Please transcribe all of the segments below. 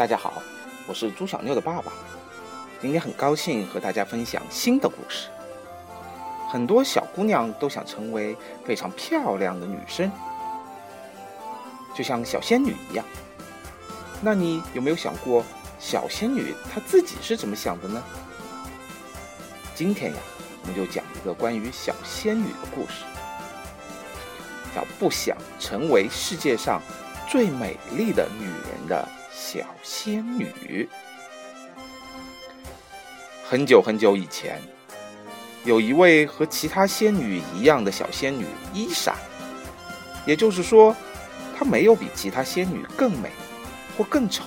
大家好，我是朱小妞的爸爸。今天很高兴和大家分享新的故事。很多小姑娘都想成为非常漂亮的女生，就像小仙女一样。那你有没有想过，小仙女她自己是怎么想的呢？今天呀，我们就讲一个关于小仙女的故事，叫“不想成为世界上最美丽的女人的小仙女”。很久很久以前。有一位和其他仙女一样的小仙女伊莎，也就是说，她没有比其他仙女更美或更丑。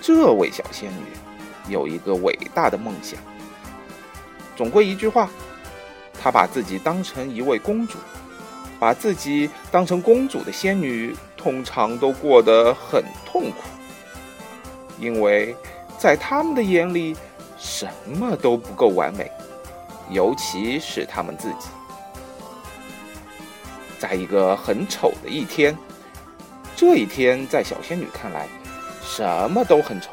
这位小仙女有一个伟大的梦想。总归一句话，她把自己当成一位公主，把自己当成公主的仙女通常都过得很痛苦，因为在他们的眼里，什么都不够完美。尤其是他们自己，在一个很丑的一天，这一天在小仙女看来，什么都很丑。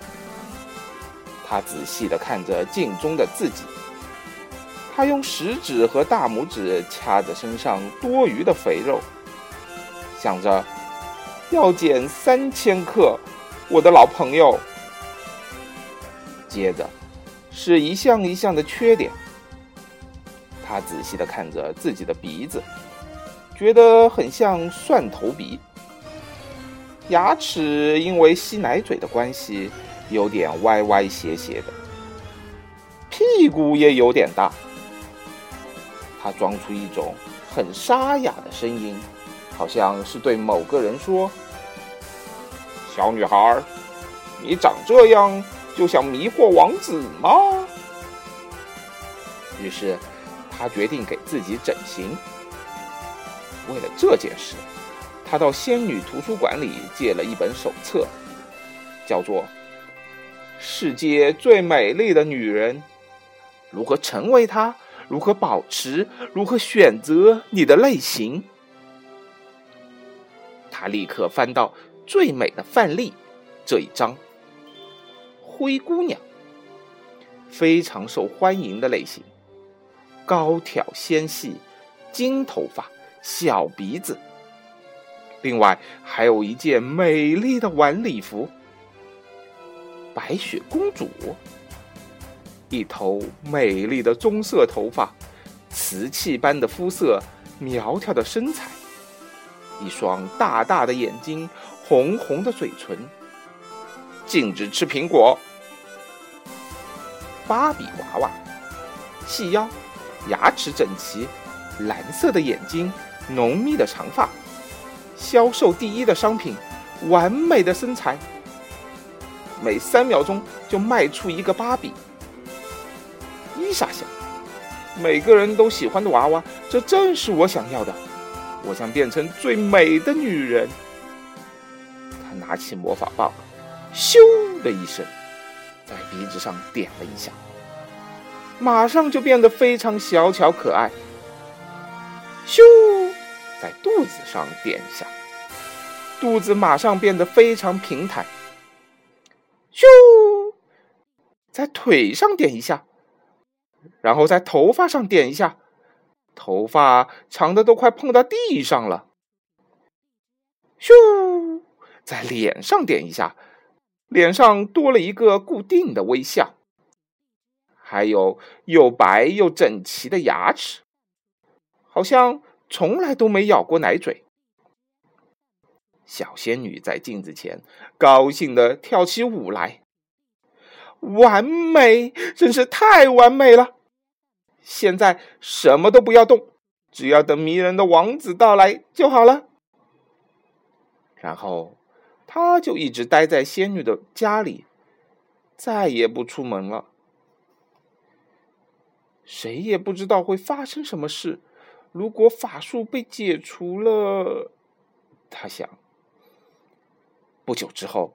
她仔细的看着镜中的自己，她用食指和大拇指掐着身上多余的肥肉，想着要减三千克，我的老朋友。接着是一项一项的缺点。他仔细的看着自己的鼻子，觉得很像蒜头鼻。牙齿因为吸奶嘴的关系，有点歪歪斜斜的。屁股也有点大。他装出一种很沙哑的声音，好像是对某个人说：“小女孩，你长这样就想迷惑王子吗？”于是。他决定给自己整形。为了这件事，他到仙女图书馆里借了一本手册，叫做《世界最美丽的女人：如何成为她？如何保持？如何选择你的类型？》他立刻翻到最美的范例这一章，灰姑娘，非常受欢迎的类型。高挑纤细，金头发，小鼻子。另外还有一件美丽的晚礼服。白雪公主，一头美丽的棕色头发，瓷器般的肤色，苗条的身材，一双大大的眼睛，红红的嘴唇。禁止吃苹果。芭比娃娃，细腰。牙齿整齐，蓝色的眼睛，浓密的长发，销售第一的商品，完美的身材，每三秒钟就卖出一个芭比。伊莎想，每个人都喜欢的娃娃，这正是我想要的。我想变成最美的女人。拿起魔法棒，咻的一声，在鼻子上点了一下。马上就变得非常小巧可爱。咻，在肚子上点一下，肚子马上变得非常平坦。咻，在腿上点一下，然后在头发上点一下，头发长的都快碰到地上了。咻，在脸上点一下，脸上多了一个固定的微笑。还有又白又整齐的牙齿，好像从来都没咬过奶嘴。小仙女在镜子前高兴的跳起舞来，完美，真是太完美了！现在什么都不要动，只要等迷人的王子到来就好了。然后，他就一直待在仙女的家里，再也不出门了。谁也不知道会发生什么事。如果法术被解除了，他想。不久之后，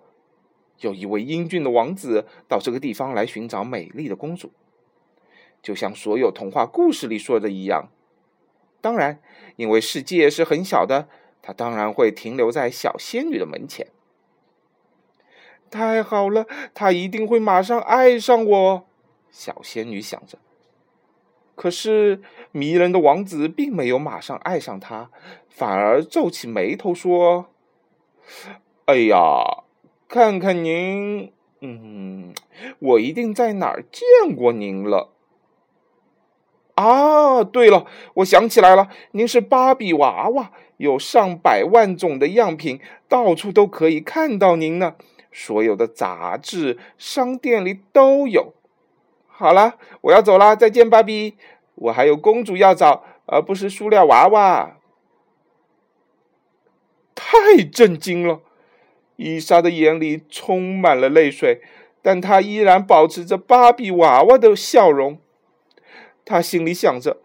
有一位英俊的王子到这个地方来寻找美丽的公主，就像所有童话故事里说的一样。当然，因为世界是很小的，他当然会停留在小仙女的门前。太好了，他一定会马上爱上我。小仙女想着。可是迷人的王子并没有马上爱上她，反而皱起眉头说：“哎呀，看看您，嗯，我一定在哪儿见过您了。啊，对了，我想起来了，您是芭比娃娃，有上百万种的样品，到处都可以看到您呢。所有的杂志、商店里都有。”好了，我要走了，再见，芭比。我还有公主要找，而不是塑料娃娃。太震惊了！伊莎的眼里充满了泪水，但她依然保持着芭比娃娃的笑容。她心里想着：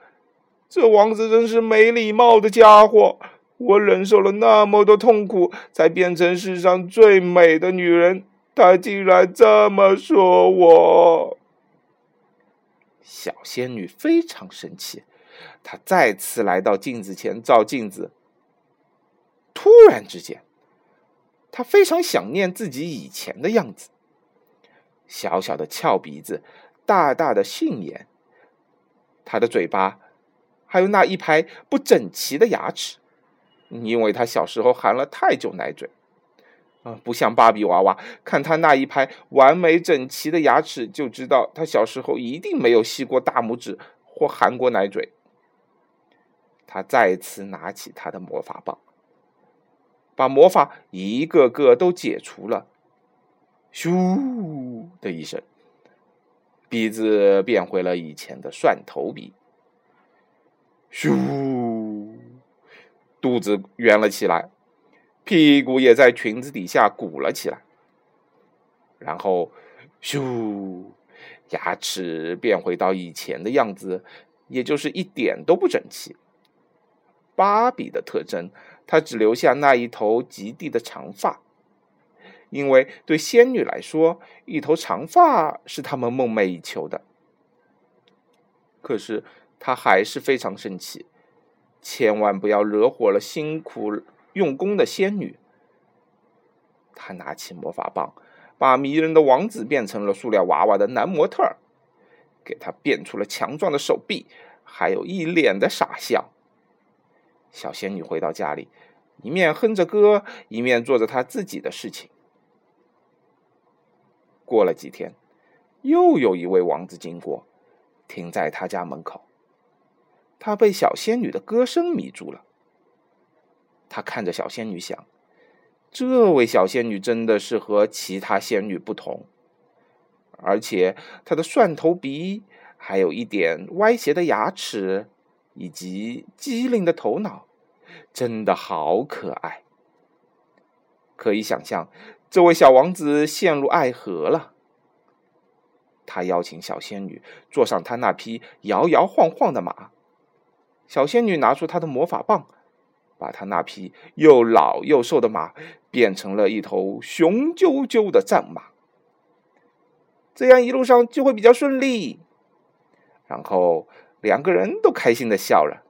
这王子真是没礼貌的家伙！我忍受了那么多痛苦，才变成世上最美的女人，他竟然这么说我。小仙女非常生气，她再次来到镜子前照镜子。突然之间，她非常想念自己以前的样子：小小的翘鼻子，大大的杏眼，她的嘴巴，还有那一排不整齐的牙齿，因为他小时候含了太久奶嘴。啊不像芭比娃娃，看他那一排完美整齐的牙齿，就知道他小时候一定没有吸过大拇指或含过奶嘴。他再次拿起他的魔法棒，把魔法一个个都解除了。咻的一声，鼻子变回了以前的蒜头鼻。咻，肚子圆了起来。屁股也在裙子底下鼓了起来，然后，咻，牙齿变回到以前的样子，也就是一点都不整齐。芭比的特征，她只留下那一头极地的长发，因为对仙女来说，一头长发是她们梦寐以求的。可是她还是非常生气，千万不要惹火了辛苦。用功的仙女，她拿起魔法棒，把迷人的王子变成了塑料娃娃的男模特儿，给他变出了强壮的手臂，还有一脸的傻笑。小仙女回到家里，一面哼着歌，一面做着她自己的事情。过了几天，又有一位王子经过，停在他家门口，他被小仙女的歌声迷住了。他看着小仙女，想：这位小仙女真的是和其他仙女不同，而且她的蒜头鼻，还有一点歪斜的牙齿，以及机灵的头脑，真的好可爱。可以想象，这位小王子陷入爱河了。他邀请小仙女坐上他那匹摇摇晃晃的马，小仙女拿出她的魔法棒。把她那匹又老又瘦的马变成了一头雄赳赳的战马，这样一路上就会比较顺利。然后两个人都开心的笑了。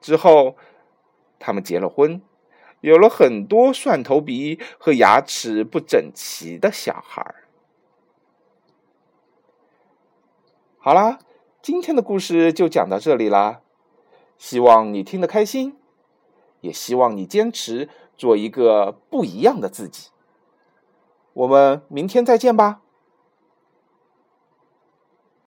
之后，他们结了婚，有了很多蒜头鼻和牙齿不整齐的小孩。好啦，今天的故事就讲到这里啦，希望你听得开心。也希望你坚持做一个不一样的自己。我们明天再见吧。